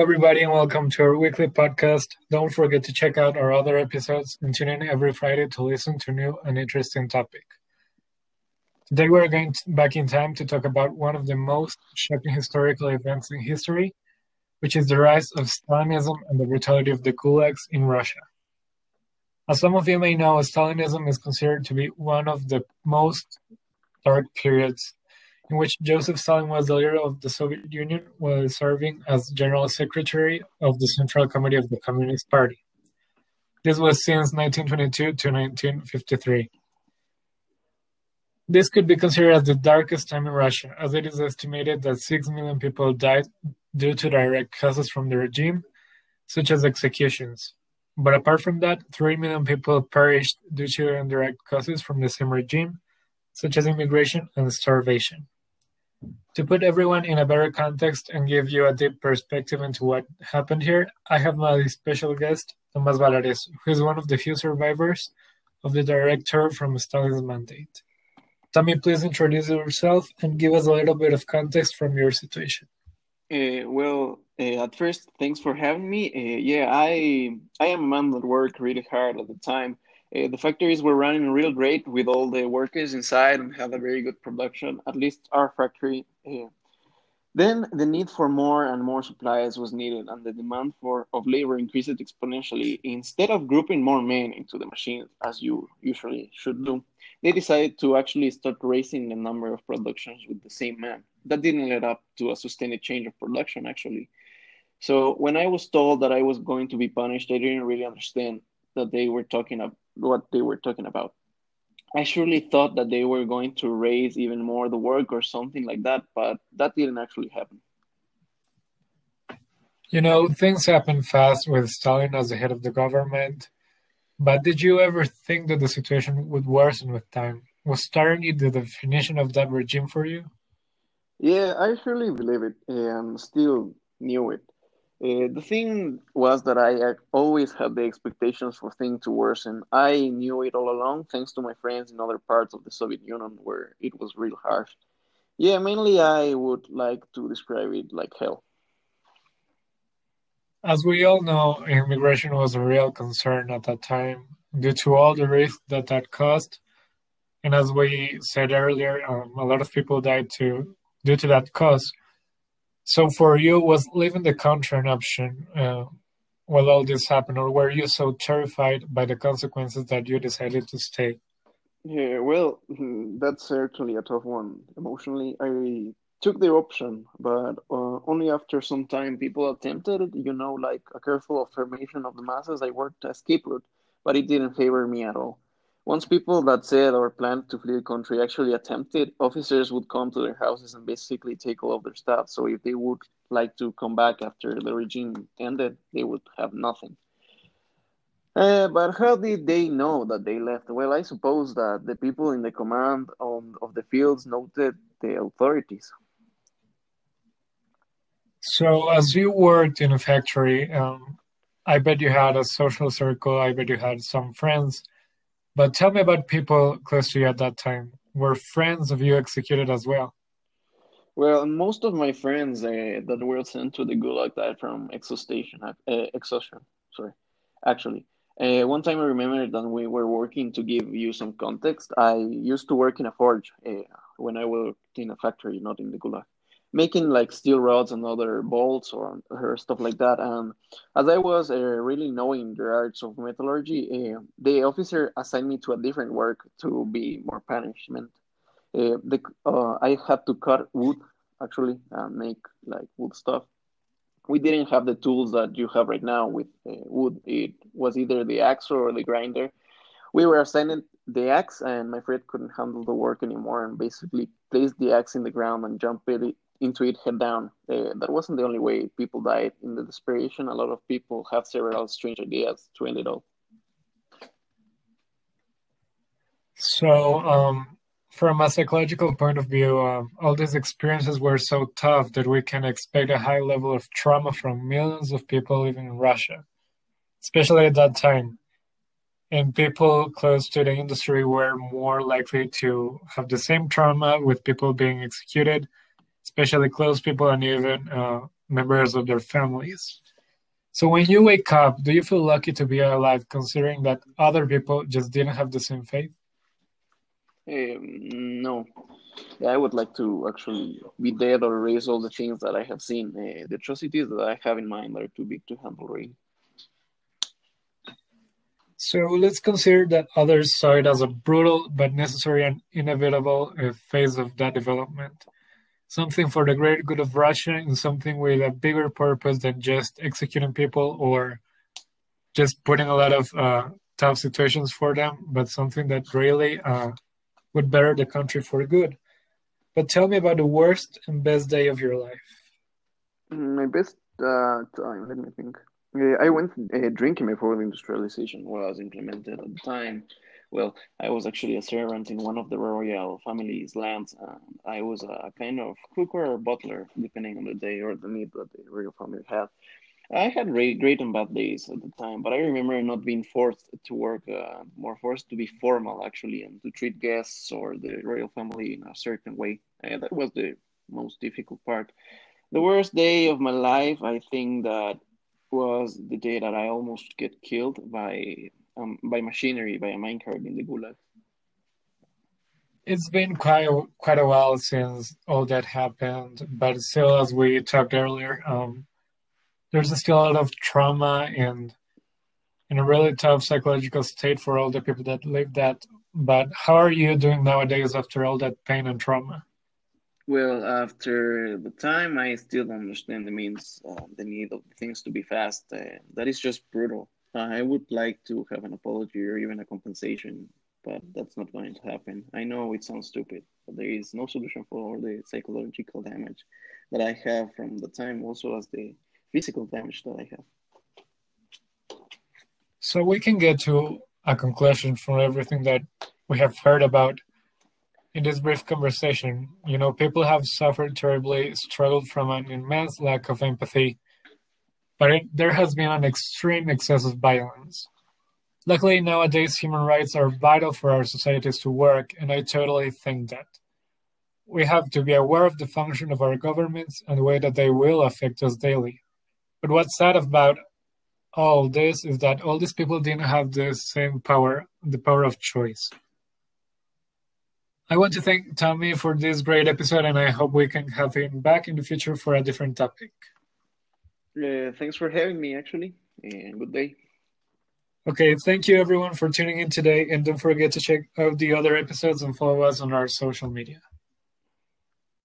everybody, and welcome to our weekly podcast. Don't forget to check out our other episodes and tune in every Friday to listen to new and interesting topic. Today, we're going back in time to talk about one of the most shocking historical events in history, which is the rise of Stalinism and the brutality of the gulags in Russia. As some of you may know, Stalinism is considered to be one of the most dark periods in which Joseph Stalin was the leader of the Soviet Union while serving as General Secretary of the Central Committee of the Communist Party. This was since 1922 to 1953. This could be considered as the darkest time in Russia, as it is estimated that 6 million people died due to direct causes from the regime, such as executions. But apart from that, 3 million people perished due to indirect causes from the same regime, such as immigration and starvation. To put everyone in a better context and give you a deep perspective into what happened here, I have my special guest, Tomas Valares, who is one of the few survivors of the director from Stalin's mandate. Tommy, please introduce yourself and give us a little bit of context from your situation. Uh, well, uh, at first, thanks for having me. Uh, yeah, I I am a man that worked really hard at the time uh, the factories were running real great with all the workers inside and had a very good production, at least our factory. Uh, then the need for more and more supplies was needed, and the demand for of labor increased exponentially. Instead of grouping more men into the machines, as you usually should do, they decided to actually start raising the number of productions with the same man. That didn't lead up to a sustained change of production, actually. So when I was told that I was going to be punished, I didn't really understand that they were talking about what they were talking about. I surely thought that they were going to raise even more the work or something like that, but that didn't actually happen. You know, things happen fast with Stalin as the head of the government. But did you ever think that the situation would worsen with time? Was Stalin the definition of that regime for you? Yeah, I surely believe it and still knew it. Uh, the thing was that I always had the expectations for things to worsen. I knew it all along, thanks to my friends in other parts of the Soviet Union where it was real harsh. Yeah, mainly I would like to describe it like hell. As we all know, immigration was a real concern at that time due to all the risk that that caused. And as we said earlier, um, a lot of people died to, due to that cause. So for you, was leaving the country an option uh, while all this happened, or were you so terrified by the consequences that you decided to stay? Yeah, well, that's certainly a tough one. Emotionally, I took the option, but uh, only after some time people attempted it, you know, like a careful affirmation of the masses. I worked as escape route, but it didn't favor me at all. Once people that said or planned to flee the country actually attempted, officers would come to their houses and basically take all of their stuff. So if they would like to come back after the regime ended, they would have nothing. Uh, but how did they know that they left? Well, I suppose that the people in the command on, of the fields noted the authorities. So, as you worked in a factory, um, I bet you had a social circle. I bet you had some friends. But tell me about people close to you at that time. Were friends of you executed as well? Well, most of my friends uh, that were sent to the Gulag died from exhaustion. Uh, exhaustion, sorry. Actually, uh, one time I remember that we were working to give you some context. I used to work in a forge when I worked in a factory, not in the Gulag making like steel rods and other bolts or, or stuff like that. And as I was uh, really knowing the arts of metallurgy, uh, the officer assigned me to a different work to be more punishment. Uh, the, uh, I had to cut wood actually and make like wood stuff. We didn't have the tools that you have right now with uh, wood. It was either the axe or the grinder. We were assigned the axe, and my friend couldn't handle the work anymore, and basically placed the axe in the ground and jumped it into it head down. Uh, that wasn't the only way people died. In the desperation, a lot of people have several strange ideas to end it all. So, um, from a psychological point of view, uh, all these experiences were so tough that we can expect a high level of trauma from millions of people living in Russia, especially at that time. And people close to the industry were more likely to have the same trauma with people being executed especially close people and even uh, members of their families. So when you wake up, do you feel lucky to be alive considering that other people just didn't have the same faith? Um, no. I would like to actually be dead or erase all the things that I have seen. Uh, the atrocities that I have in mind are too big to handle, really. So let's consider that others saw it as a brutal but necessary and inevitable uh, phase of that development. Something for the great good of Russia and something with a bigger purpose than just executing people or just putting a lot of uh, tough situations for them, but something that really uh, would better the country for good. But tell me about the worst and best day of your life. My best uh, time, let me think. I went uh, drinking before the industrialization was implemented at the time. Well, I was actually a servant in one of the royal family's lands. And I was a kind of cook or butler, depending on the day or the need that the royal family had. I had great, and bad days at the time, but I remember not being forced to work, uh, more forced to be formal actually, and to treat guests or the royal family in a certain way. That was the most difficult part. The worst day of my life, I think that was the day that I almost get killed by um, by machinery, by a minecart in the gulag. It's been quite a, quite a while since all that happened, but still, as we talked earlier, um, there's still a lot of trauma and in a really tough psychological state for all the people that lived that. But how are you doing nowadays after all that pain and trauma? Well, after the time, I still don't understand the means, uh, the need of things to be fast. Uh, that is just brutal. Uh, I would like to have an apology or even a compensation, but that's not going to happen. I know it sounds stupid, but there is no solution for all the psychological damage that I have from the time, also as the physical damage that I have. So we can get to a conclusion from everything that we have heard about in this brief conversation, you know, people have suffered terribly, struggled from an immense lack of empathy, but it, there has been an extreme excess of violence. Luckily, nowadays, human rights are vital for our societies to work, and I totally think that. We have to be aware of the function of our governments and the way that they will affect us daily. But what's sad about all this is that all these people didn't have the same power, the power of choice. I want to thank Tommy for this great episode, and I hope we can have him back in the future for a different topic. Uh, thanks for having me, actually, and good day. Okay, thank you everyone for tuning in today, and don't forget to check out the other episodes and follow us on our social media.